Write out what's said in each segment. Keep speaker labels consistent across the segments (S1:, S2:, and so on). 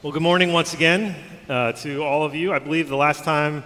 S1: Well, good morning once again uh, to all of you. I believe the last time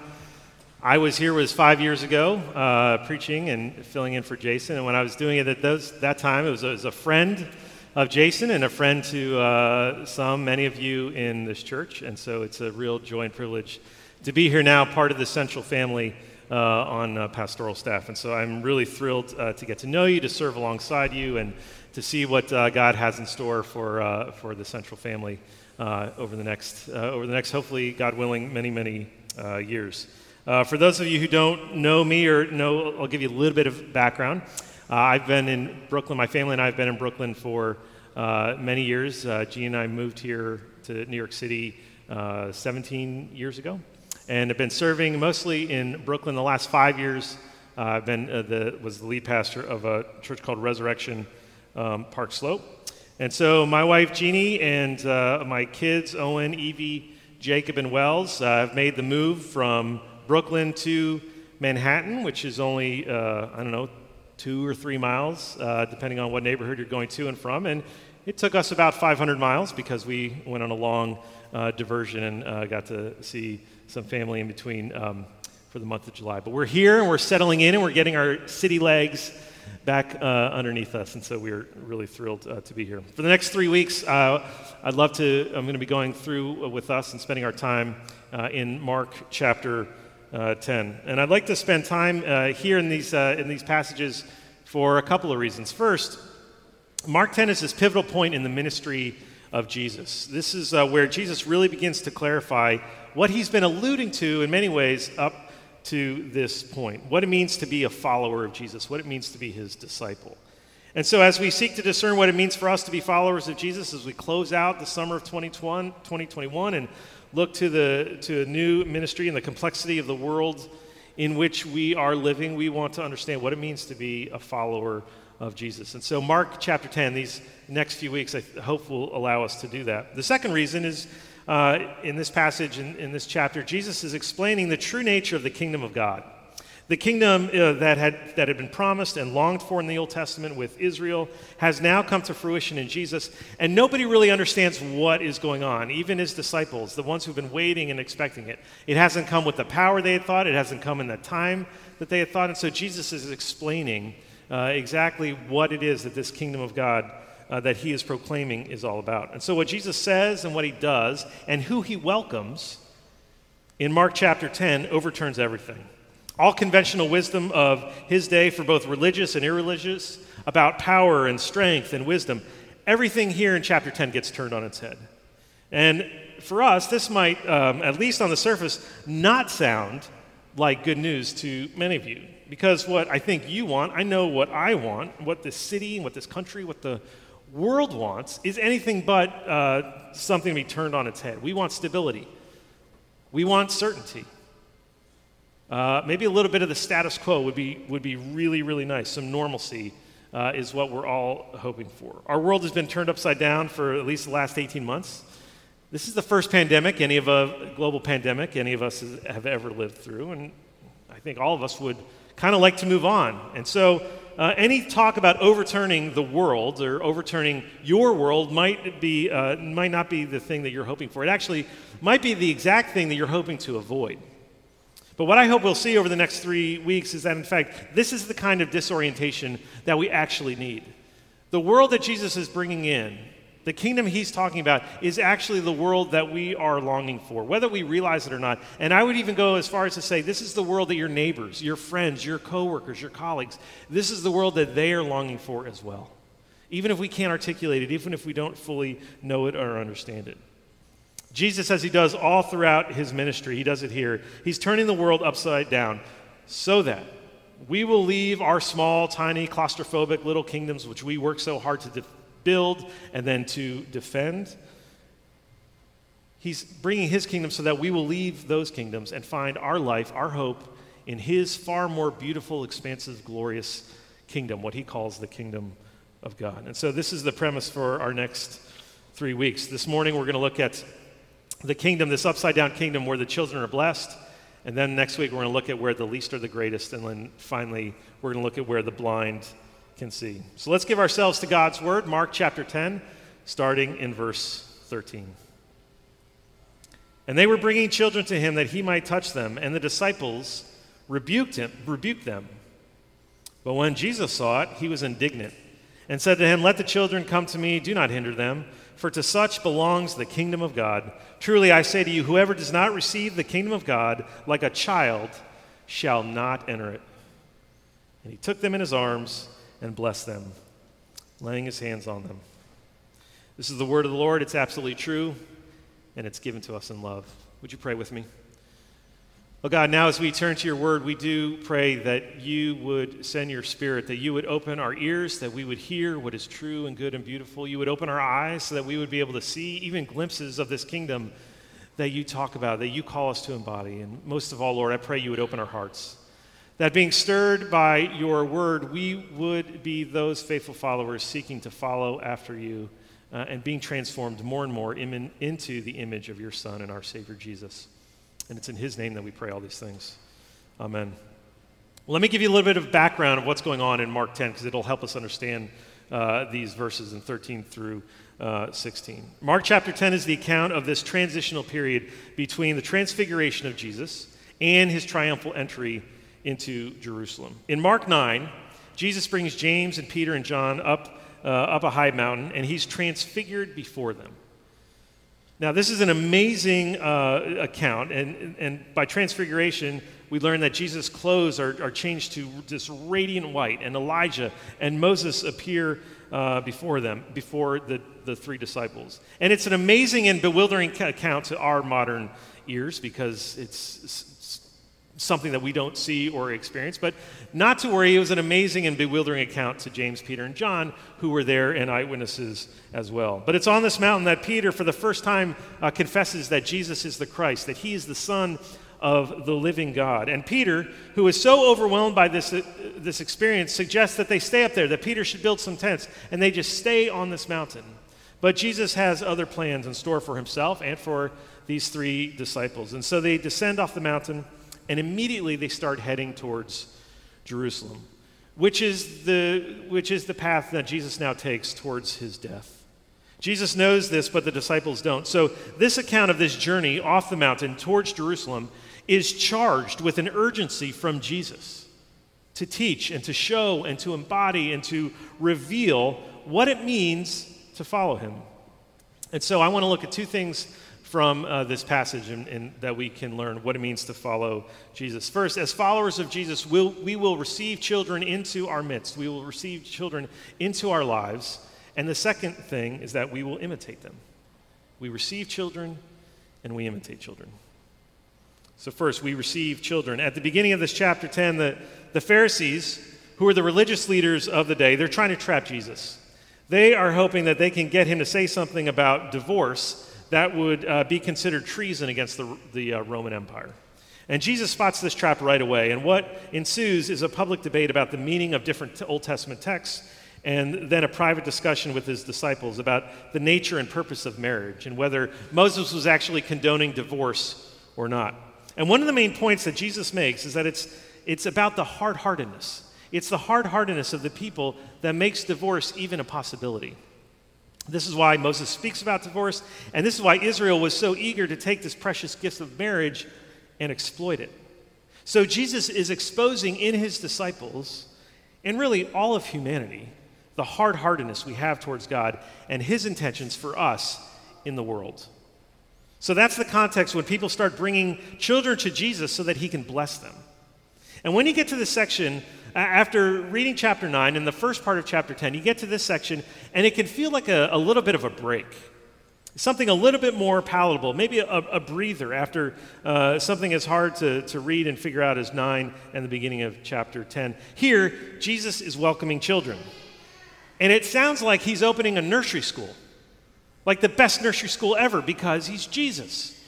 S1: I was here was five years ago, uh, preaching and filling in for Jason. And when I was doing it at those, that time, it was, it was a friend of Jason and a friend to uh, some, many of you in this church. And so it's a real joy and privilege to be here now, part of the Central family uh, on uh, pastoral staff. And so I'm really thrilled uh, to get to know you, to serve alongside you, and to see what God has in store for, for the Central family over the next, uh, over the next, hopefully, God willing, many, many uh, years. Uh, for those of you who don't know me or know, I'll give you a little bit of background. Uh, I've been in Brooklyn, my family and I have been in Brooklyn for many years. Jean and I moved here to New York City 17 years ago and have been serving mostly in Brooklyn the last five years. I've been the, was the lead pastor of a church called Resurrection um, Park Slope. And so my wife Jeannie and uh, my kids, Owen, Evie, Jacob, and Wells, uh, have made the move from Brooklyn to Manhattan, which is only, uh, I don't know, two or three miles, uh, depending on what neighborhood you're going to and from. And it took us about 500 miles because we went on a long uh, diversion and uh, got to see some family in between um, for the month of July. But we're here and we're settling in and we're getting our city legs back uh, underneath us. And so we're really thrilled uh, to be here. For the next three weeks, uh, I'd love to, I'm going to be going through uh, with us and spending our time uh, in Mark chapter uh, 10. And I'd like to spend time here in these, in these passages for a couple of reasons. First, Mark 10 is this pivotal point in the ministry of Jesus. This is where Jesus really begins to clarify what he's been alluding to in many ways up to this point what it means to be a follower of Jesus, what it means to be his disciple. And so, as we seek to discern what it means for us to be followers of Jesus, as we close out the summer of 2021 and look to, the, to a new ministry and the complexity of the world in which we are living, we want to understand what it means to be a follower of Jesus. And so, Mark chapter 10, these next few weeks, I hope will allow us to do that. The second reason is uh, in this passage, in, in, this chapter, Jesus is explaining the true nature of the kingdom of God. The kingdom uh, that, had, that had been promised and longed for in the Old Testament with Israel has now come to fruition in Jesus, and nobody really understands what is going on, even his disciples, the ones who've been waiting and expecting it. It hasn't come with the power they had thought, it hasn't come in the time that they had thought, and so Jesus is explaining uh, exactly what it is that this kingdom of God uh, that he is proclaiming is all about. And so, what Jesus says and what he does and who he welcomes in Mark chapter 10 overturns everything. All conventional wisdom of his day for both religious and irreligious about power and strength and wisdom, everything here in chapter 10 gets turned on its head. And for us, this might, um, at least on the surface, not sound like good news to many of you. Because what I think you want, I know what I want, what this city, what this country, what the world wants is anything but uh, something to be turned on its head. We want stability, we want certainty. Uh, maybe a little bit of the status quo would be, would be really, really nice. Some normalcy uh, is what we're all hoping for. Our world has been turned upside down for at least the last 18 months. This is the first pandemic, any of a global pandemic, any of us have ever lived through, and I think all of us would kind of like to move on. And so uh, any talk about overturning the world or overturning your world might, be, uh, might not be the thing that you're hoping for. It actually might be the exact thing that you're hoping to avoid. But what I hope we'll see over the next three weeks is that, in fact, this is the kind of disorientation that we actually need. The world that Jesus is bringing in the kingdom he's talking about is actually the world that we are longing for, whether we realize it or not. And I would even go as far as to say this is the world that your neighbors, your friends, your coworkers, your colleagues, this is the world that they are longing for as well. Even if we can't articulate it, even if we don't fully know it or understand it. Jesus, as he does all throughout his ministry, he does it here, he's turning the world upside down so that we will leave our small, tiny, claustrophobic little kingdoms, which we work so hard to build and then to defend. He's bringing his kingdom so that we will leave those kingdoms and find our life, our hope, in his far more beautiful, expansive, glorious kingdom, what he calls the kingdom of God. And so, this is the premise for our next three weeks. This morning, we're going to look at the kingdom, this upside down kingdom where the children are blessed. And then next week, we're going to look at where the least are the greatest. And then finally, we're going to look at where the blind can see. So let's give ourselves to God's word, Mark chapter 10, starting in verse 13. And they were bringing children to him that he might touch them, and the disciples rebuked him, rebuked them. But when Jesus saw it, he was indignant and said to him, Let the children come to me, do not hinder them, for to such belongs the kingdom of God. Truly I say to you, whoever does not receive the kingdom of God like a child shall not enter it. And he took them in his arms and blessed them, laying his hands on them. This is the word of the Lord. It's absolutely true, and it's given to us in love. Would you pray with me? Oh God, now as we turn to your word, we do pray that you would send your spirit, that you would open our ears, that we would hear what is true and good and beautiful. You would open our eyes so that we would be able to see even glimpses of this kingdom that you talk about, that you call us to embody. And most of all, Lord, I pray you would open our hearts. That being stirred by your word, we would be those faithful followers seeking to follow after you uh, and being transformed more and more in, into the image of your Son and our Savior Jesus. And it's in His name that we pray all these things. Amen. Let me give you a little bit of background of what's going on in Mark 10 because it'll help us understand uh, these verses in 13 through uh, 16. Mark chapter 10 is the account of this transitional period between the transfiguration of Jesus and his triumphal entry into Jerusalem. In Mark 9, Jesus brings James and Peter and John up, uh, up a high mountain, and he's transfigured before them. Now, this is an amazing uh, account, and, and by transfiguration, we learn that Jesus' clothes are, are changed to this radiant white, and Elijah and Moses appear uh, before them, before the, the three disciples. And it's an amazing and bewildering account to our modern ears because it's something that we don't see or experience. But not to worry, it was an amazing and bewildering account to James, Peter, and John, who were there and eyewitnesses as well. But it's on this mountain that Peter, for the first time, uh, confesses that Jesus is the Christ, that he is the Son of the living God. And Peter, who is so overwhelmed by this, uh, this experience, suggests that they stay up there, that Peter should build some tents, and they just stay on this mountain. But Jesus has other plans in store for himself and for these three disciples. And so they descend off the mountain and immediately they start heading towards Jerusalem, which is the, which is the path that Jesus now takes towards his death. Jesus knows this, but the disciples don't. So, this account of this journey off the mountain towards Jerusalem is charged with an urgency from Jesus to teach and to show and to embody and to reveal what it means to follow him. And so, I want to look at two things from uh, this passage and, and, that we can learn what it means to follow Jesus. First, as followers of Jesus, we'll, we will receive children into our midst, we will receive children into our lives. And the second thing is that we will imitate them. We receive children and we imitate children. So, first, we receive children. At the beginning of this chapter 10, the, the Pharisees, who are the religious leaders of the day, they're trying to trap Jesus. They are hoping that they can get him to say something about divorce that would uh, be considered treason against the, the uh, Roman Empire. And Jesus spots this trap right away. And what ensues is a public debate about the meaning of different Old Testament texts, and then a private discussion with his disciples about the nature and purpose of marriage and whether Moses was actually condoning divorce or not. And one of the main points that Jesus makes is that it's, it's about the hard heartedness. It's the hard heartedness of the people that makes divorce even a possibility. This is why Moses speaks about divorce, and this is why Israel was so eager to take this precious gift of marriage and exploit it. So Jesus is exposing in his disciples, and really all of humanity, the hard heartedness we have towards God and his intentions for us in the world. So that's the context when people start bringing children to Jesus so that he can bless them. And when you get to this section, after reading chapter 9 and the first part of chapter 10, you get to this section, and it can feel like a, a little bit of a break. Something a little bit more palatable, maybe a, a breather after uh, something as hard to, to read and figure out as 9 and the beginning of chapter 10. Here, Jesus is welcoming children. And it sounds like he's opening a nursery school, like the best nursery school ever, because he's Jesus.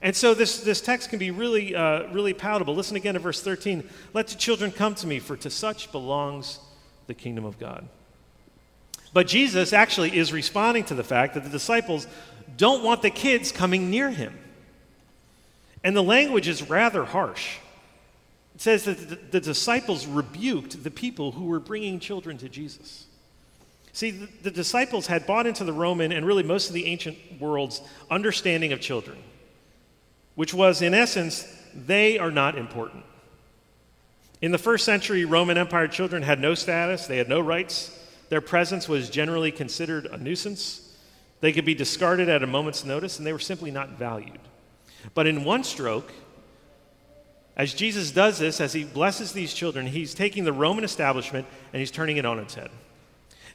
S1: And so this, this text can be really, uh, really palatable. Listen again to verse 13. Let the children come to me, for to such belongs the kingdom of God. But Jesus actually is responding to the fact that the disciples don't want the kids coming near him. And the language is rather harsh. It says that the, the disciples rebuked the people who were bringing children to Jesus. See, the, the disciples had bought into the Roman and really most of the ancient world's understanding of children. Which was, in essence, they are not important. In the first century, Roman Empire children had no status, they had no rights. Their presence was generally considered a nuisance. They could be discarded at a moment's notice, and they were simply not valued. But in one stroke, as Jesus does this, as he blesses these children, he's taking the Roman establishment and he's turning it on its head.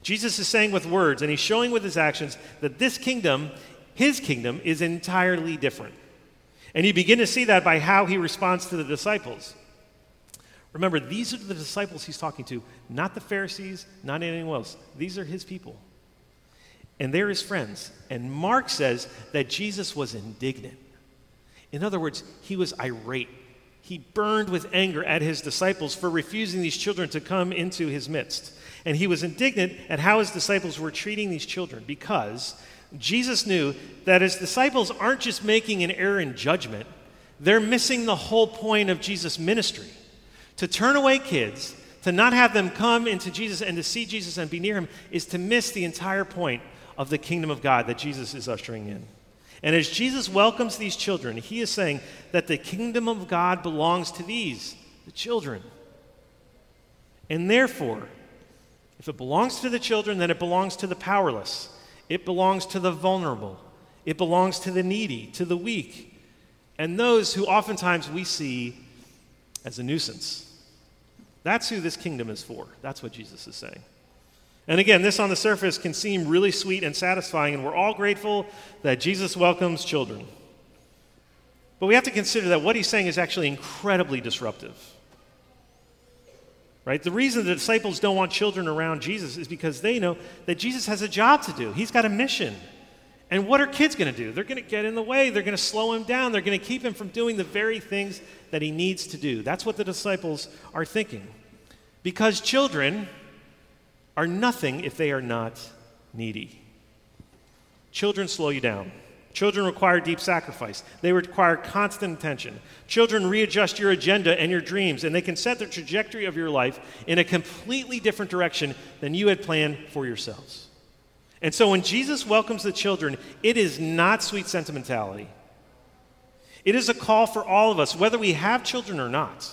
S1: Jesus is saying with words and he's showing with his actions that this kingdom, his kingdom, is entirely different. And you begin to see that by how he responds to the disciples. Remember, these are the disciples he's talking to, not the Pharisees, not anyone else. These are his people. And they're his friends. And Mark says that Jesus was indignant. In other words, he was irate. He burned with anger at his disciples for refusing these children to come into his midst. And he was indignant at how his disciples were treating these children because Jesus knew that his disciples aren't just making an error in judgment, they're missing the whole point of Jesus' ministry. To turn away kids, to not have them come into Jesus and to see Jesus and be near him, is to miss the entire point of the kingdom of God that Jesus is ushering in. And as Jesus welcomes these children, he is saying that the kingdom of God belongs to these, the children. And therefore, if it belongs to the children, then it belongs to the powerless. It belongs to the vulnerable. It belongs to the needy, to the weak, and those who oftentimes we see as a nuisance. That's who this kingdom is for. That's what Jesus is saying. And again, this on the surface can seem really sweet and satisfying, and we're all grateful that Jesus welcomes children. But we have to consider that what he's saying is actually incredibly disruptive. Right? The reason the disciples don't want children around Jesus is because they know that Jesus has a job to do. He's got a mission. And what are kids going to do? They're going to get in the way. They're going to slow him down. They're going to keep him from doing the very things that he needs to do. That's what the disciples are thinking. Because children are nothing if they are not needy. Children slow you down. Children require deep sacrifice. They require constant attention. Children readjust your agenda and your dreams, and they can set the trajectory of your life in a completely different direction than you had planned for yourselves. And so when Jesus welcomes the children, it is not sweet sentimentality. It is a call for all of us, whether we have children or not,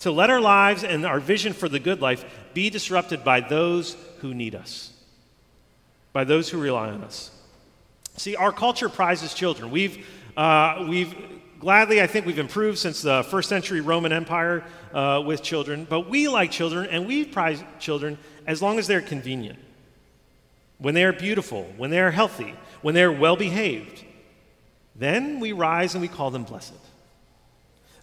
S1: to let our lives and our vision for the good life be disrupted by those who need us, by those who rely on us. See, our culture prizes children. We've, uh, we've gladly, I think we've improved since the first century Roman Empire uh, with children, but we like children and we prize children as long as they're convenient. When they are beautiful, when they are healthy, when they are well behaved, then we rise and we call them blessed.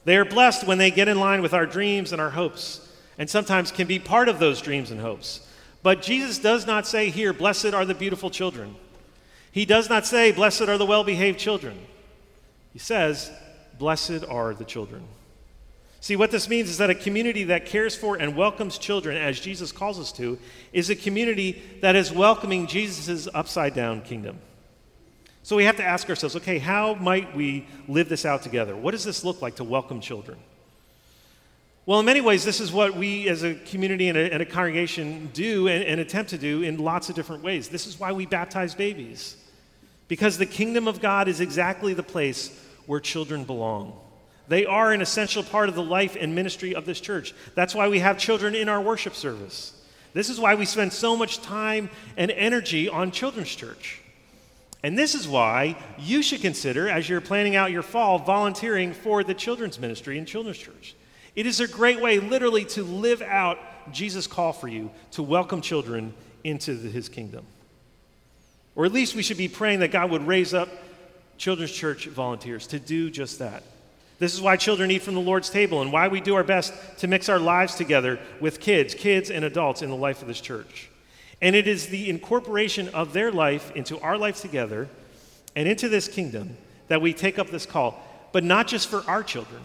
S1: They are blessed when they get in line with our dreams and our hopes, and sometimes can be part of those dreams and hopes. But Jesus does not say here, blessed are the beautiful children. He does not say, Blessed are the well behaved children. He says, Blessed are the children. See, what this means is that a community that cares for and welcomes children, as Jesus calls us to, is a community that is welcoming Jesus' upside down kingdom. So we have to ask ourselves okay, how might we live this out together? What does this look like to welcome children? Well, in many ways, this is what we as a community and a, and a congregation do and, and attempt to do in lots of different ways. This is why we baptize babies. Because the kingdom of God is exactly the place where children belong. They are an essential part of the life and ministry of this church. That's why we have children in our worship service. This is why we spend so much time and energy on children's church. And this is why you should consider, as you're planning out your fall, volunteering for the children's ministry in children's church. It is a great way, literally, to live out Jesus' call for you to welcome children into the, his kingdom. Or at least we should be praying that God would raise up children's church volunteers to do just that. This is why children eat from the Lord's table and why we do our best to mix our lives together with kids, kids and adults in the life of this church. And it is the incorporation of their life into our life together and into this kingdom that we take up this call, but not just for our children,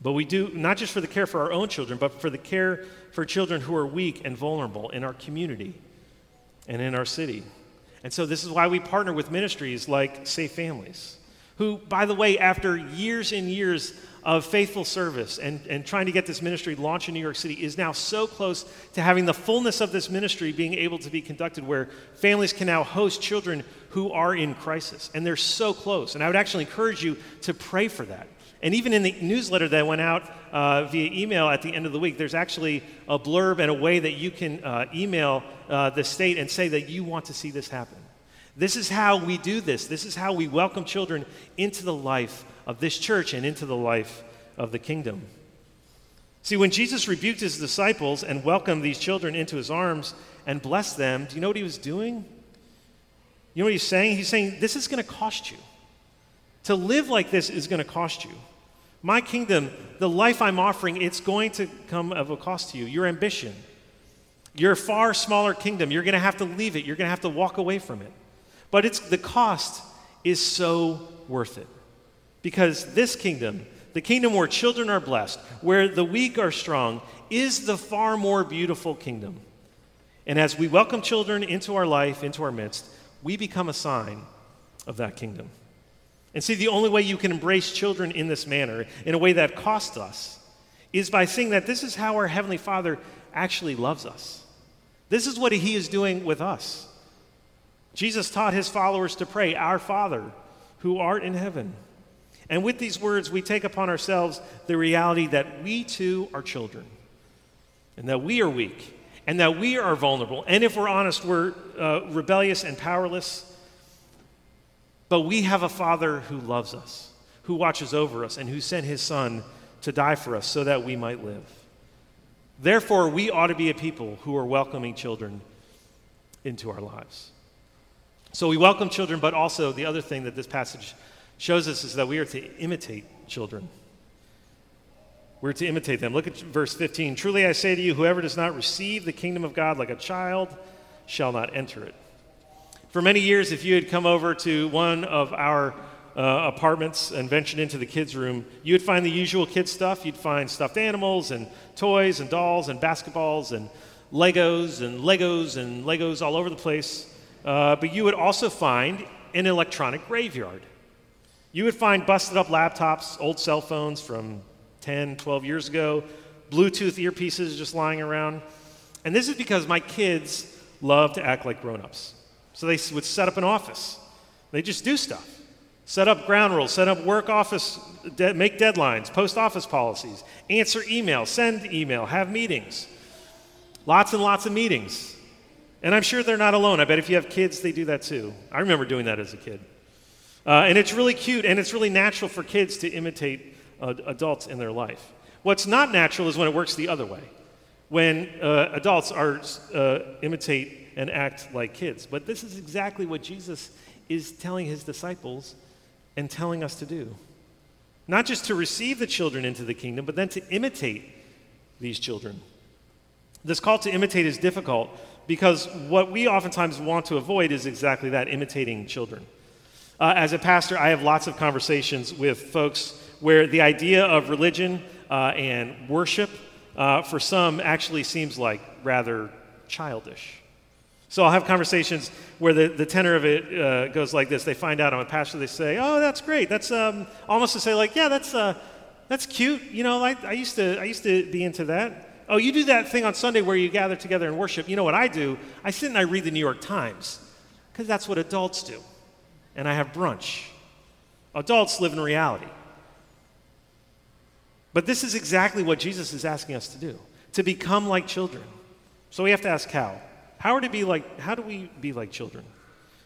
S1: but we do not just for the care for our own children, but for the care for children who are weak and vulnerable in our community and in our city. And so, this is why we partner with ministries like Safe Families, who, by the way, after years and years of faithful service and, and trying to get this ministry launched in New York City, is now so close to having the fullness of this ministry being able to be conducted where families can now host children who are in crisis. And they're so close. And I would actually encourage you to pray for that. And even in the newsletter that went out uh, via email at the end of the week, there's actually a blurb and a way that you can uh, email uh, the state and say that you want to see this happen. This is how we do this. This is how we welcome children into the life of this church and into the life of the kingdom. See, when Jesus rebuked his disciples and welcomed these children into his arms and blessed them, do you know what he was doing? You know what he's saying? He's saying, This is going to cost you. To live like this is going to cost you. My kingdom, the life I'm offering, it's going to come of a cost to you. Your ambition, your far smaller kingdom, you're going to have to leave it. You're going to have to walk away from it. But it's, the cost is so worth it. Because this kingdom, the kingdom where children are blessed, where the weak are strong, is the far more beautiful kingdom. And as we welcome children into our life, into our midst, we become a sign of that kingdom. And see, the only way you can embrace children in this manner, in a way that costs us, is by seeing that this is how our Heavenly Father actually loves us. This is what He is doing with us. Jesus taught His followers to pray, Our Father, who art in heaven. And with these words, we take upon ourselves the reality that we too are children, and that we are weak, and that we are vulnerable. And if we're honest, we're uh, rebellious and powerless. But we have a Father who loves us, who watches over us, and who sent his Son to die for us so that we might live. Therefore, we ought to be a people who are welcoming children into our lives. So we welcome children, but also the other thing that this passage shows us is that we are to imitate children. We're to imitate them. Look at verse 15. Truly I say to you, whoever does not receive the kingdom of God like a child shall not enter it. For many years, if you had come over to one of our uh, apartments and ventured into the kids' room, you would find the usual kids' stuff. You'd find stuffed animals and toys and dolls and basketballs and Legos and Legos and Legos all over the place. Uh, but you would also find an electronic graveyard. You would find busted up laptops, old cell phones from 10, 12 years ago, Bluetooth earpieces just lying around. And this is because my kids love to act like grown ups. So they would set up an office. They just do stuff. Set up ground rules, set up work office, de- make deadlines, post office policies, answer email, send email, have meetings. Lots and lots of meetings. And I'm sure they're not alone. I bet if you have kids, they do that too. I remember doing that as a kid. Uh, and it's really cute and it's really natural for kids to imitate uh, adults in their life. What's not natural is when it works the other way. When uh, adults are uh, imitate and act like kids. But this is exactly what Jesus is telling his disciples and telling us to do. Not just to receive the children into the kingdom, but then to imitate these children. This call to imitate is difficult because what we oftentimes want to avoid is exactly that imitating children. Uh, as a pastor, I have lots of conversations with folks where the idea of religion uh, and worship uh, for some actually seems like rather childish. So I'll have conversations where the, the tenor of it uh, goes like this. They find out I'm a pastor. They say, "Oh, that's great. That's um, almost to say like, yeah, that's uh, that's cute. You know, I, I used to I used to be into that. Oh, you do that thing on Sunday where you gather together and worship. You know what I do? I sit and I read the New York Times because that's what adults do, and I have brunch. Adults live in reality. But this is exactly what Jesus is asking us to do to become like children. So we have to ask how. How, are to be like, how do we be like children?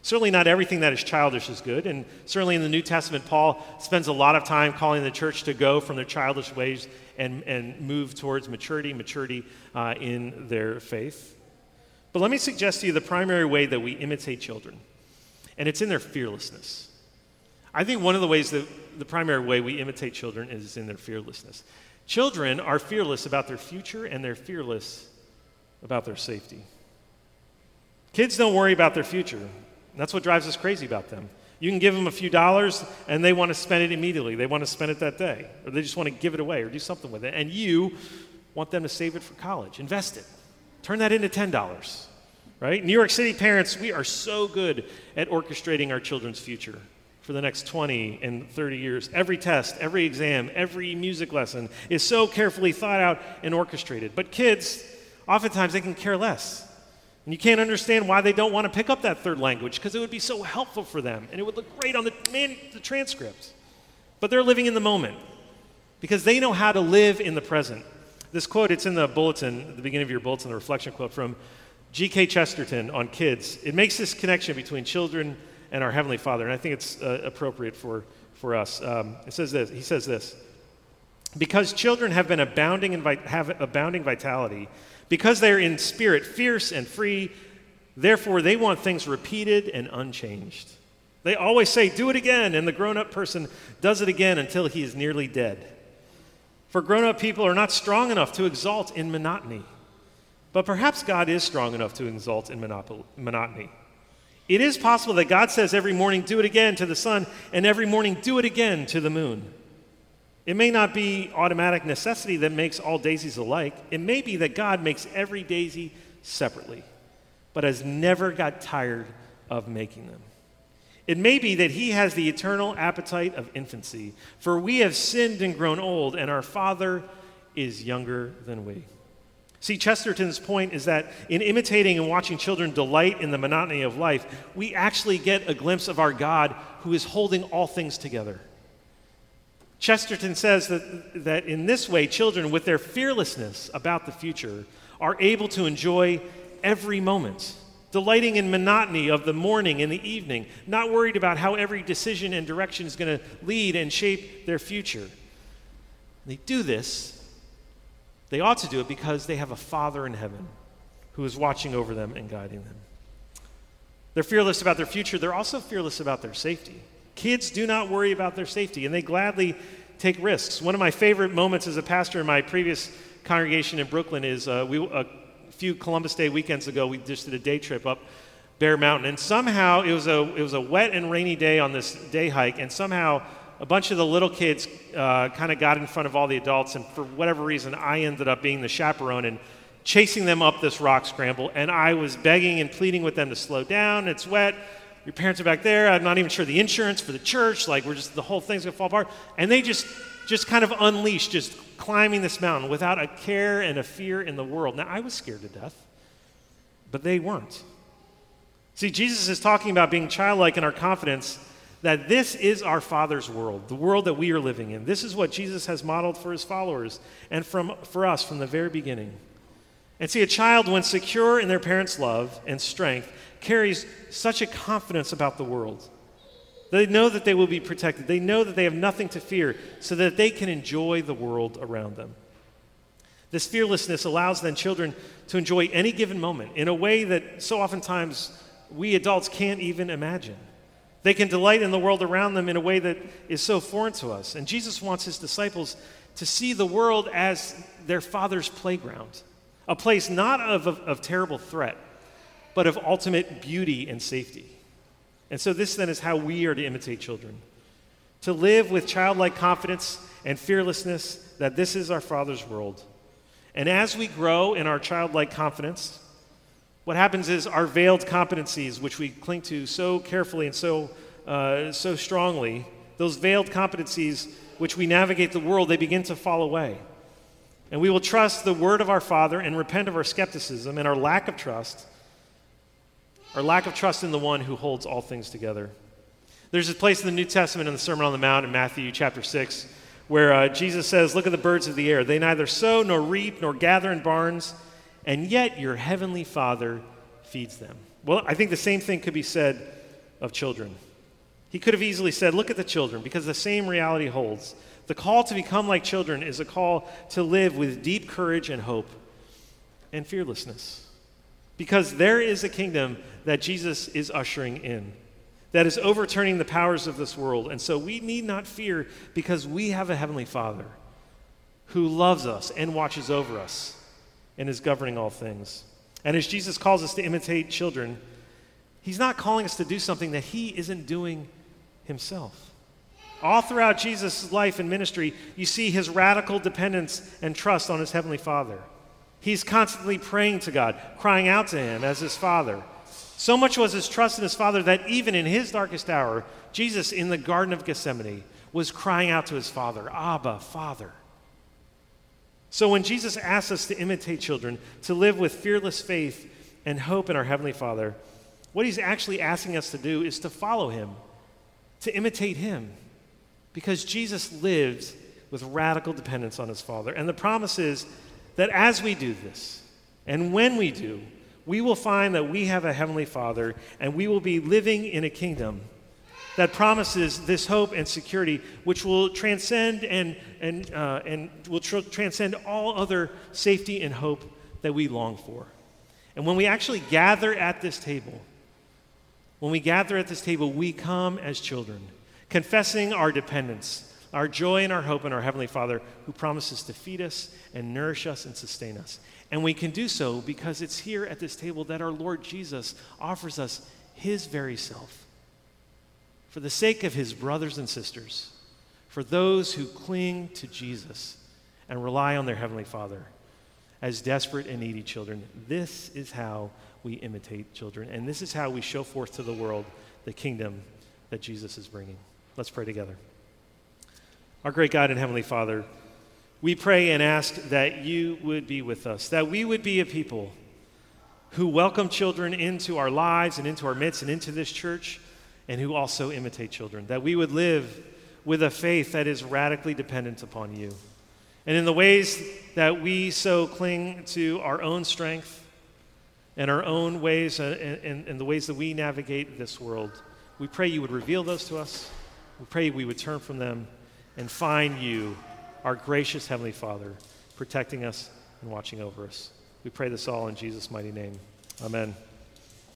S1: Certainly, not everything that is childish is good. And certainly in the New Testament, Paul spends a lot of time calling the church to go from their childish ways and, and move towards maturity, maturity uh, in their faith. But let me suggest to you the primary way that we imitate children, and it's in their fearlessness. I think one of the ways that the primary way we imitate children is in their fearlessness. Children are fearless about their future, and they're fearless about their safety. Kids don't worry about their future. That's what drives us crazy about them. You can give them a few dollars and they want to spend it immediately. They want to spend it that day, or they just want to give it away or do something with it. And you want them to save it for college. Invest it. Turn that into $10. Right? New York City parents, we are so good at orchestrating our children's future. for the next 20 and 30 years. Every test, every exam, every music lesson is so carefully thought out and orchestrated. But kids, oftentimes they can care less. And you can't understand why they don't want to pick up that third language because it would be so helpful for them and it would look great on the, man, the transcript. But they're living in the moment because they know how to live in the present. This quote, it's in the bulletin, at the beginning of your bulletin, the reflection quote from G.K. Chesterton on kids. It makes this connection between children and our Heavenly Father. And I think it's uh, appropriate for, for us. Um, it says this, he says this Because children have been abounding in have abounding vitality, because they're in spirit fierce and free, therefore they want things repeated and unchanged. They always say, Do it again, and the grown up person does it again until he is nearly dead. For grown up people are not strong enough to exalt in monotony. But perhaps God is strong enough to exalt in monotony. It is possible that God says every morning, do it again to the sun, and every morning, do it again to the moon. It may not be automatic necessity that makes all daisies alike. It may be that God makes every daisy separately, but has never got tired of making them. It may be that he has the eternal appetite of infancy, for we have sinned and grown old, and our Father is younger than we. See, Chesterton's point is that in imitating and watching children delight in the monotony of life, we actually get a glimpse of our God who is holding all things together. Chesterton says that, that in this way, children, with their fearlessness about the future, are able to enjoy every moment, delighting in monotony of the morning and the evening, not worried about how every decision and direction is going to lead and shape their future. They do this they ought to do it because they have a Father in heaven who is watching over them and guiding them. They're fearless about their future, they're also fearless about their safety. Kids do not worry about their safety, and they gladly take risks. One of my favorite moments as a pastor in my previous congregation in Brooklyn is uh, we, a few Columbus Day weekends ago, we just did a day trip up Bear Mountain, and somehow it was a, it was a wet and rainy day on this day hike, and somehow a bunch of the little kids uh, kind of got in front of all the adults, and for whatever reason, I ended up being the chaperone and chasing them up this rock scramble. And I was begging and pleading with them to slow down. It's wet. Your parents are back there. I'm not even sure the insurance for the church. Like we're just the whole thing's gonna fall apart. And they just just kind of unleashed, just climbing this mountain without a care and a fear in the world. Now I was scared to death, but they weren't. See, Jesus is talking about being childlike in our confidence that this is our Father's world, the world that we are living in. This is what Jesus has modeled for his followers and from, for us from the very beginning. And see, a child, when secure in their parents' love and strength, carries such a confidence about the world. They know that they will be protected. They know that they have nothing to fear so that they can enjoy the world around them. This fearlessness allows then children to enjoy any given moment in a way that so oftentimes we adults can't even imagine. They can delight in the world around them in a way that is so foreign to us. And Jesus wants his disciples to see the world as their Father's playground, a place not of, of, of terrible threat, but of ultimate beauty and safety. And so, this then is how we are to imitate children to live with childlike confidence and fearlessness that this is our Father's world. And as we grow in our childlike confidence, what happens is our veiled competencies, which we cling to so carefully and so, uh, so strongly, those veiled competencies which we navigate the world, they begin to fall away. And we will trust the word of our Father and repent of our skepticism and our lack of trust, our lack of trust in the one who holds all things together. There's a place in the New Testament in the Sermon on the Mount in Matthew chapter 6 where uh, Jesus says, Look at the birds of the air. They neither sow nor reap nor gather in barns and yet your heavenly Father feeds them. Well, I think the same thing could be said of children. He could have easily said, Look at the children, because the same reality holds. The call to become like children is a call to live with deep courage and hope and fearlessness. Because there is a kingdom that Jesus is ushering in that is overturning the powers of this world. And so we need not fear because we have a Heavenly Father who loves us and watches over us and is governing all things. And as Jesus calls us to imitate children, he's not calling us to do something that he isn't doing himself. All throughout Jesus' life and ministry, you see his radical dependence and trust on his heavenly Father. He's constantly praying to God, crying out to him as his Father, So much was his trust in his Father that even in his darkest hour, Jesus in the Garden of Gethsemane was crying out to his Father, Abba, Father. So when Jesus asks us to imitate children, to live with fearless faith and hope in our Heavenly Father, what he's actually asking us to do is to follow him, to imitate him, because Jesus lives with radical dependence on his Father. And the promise is that as we do this, and when we do, we will find that we have a Heavenly Father and we will be living in a kingdom that promises this hope and security, which will transcend and, and, uh, and will tr- transcend all other safety and hope that we long for. And when we actually gather at this table, when we gather at this table, we come as children, confessing our dependence, our joy and our hope in our Heavenly Father who promises to feed us and nourish us and sustain us. And we can do so because it's here at this table that our Lord Jesus offers us His very self for the sake of his brothers and sisters, for those who cling to Jesus and rely on their Heavenly Father as desperate and needy children. This is how we imitate children, and this is how we show forth to the world the kingdom that Jesus is bringing. Let's pray together. Our great God and Heavenly Father, we pray and ask that you would be with us, that we would be a people who welcome children into our lives and into our midst and into this church and who also imitate children, that we would live with a faith that is radically dependent upon you. And in the ways that we so cling to our own strength and our own ways uh, and, and, the ways that we navigate this world, we pray you would reveal those to us. We pray we would turn from them and find you, our gracious Heavenly Father, protecting us and watching over us. We pray this all in Jesus' mighty name. Amen.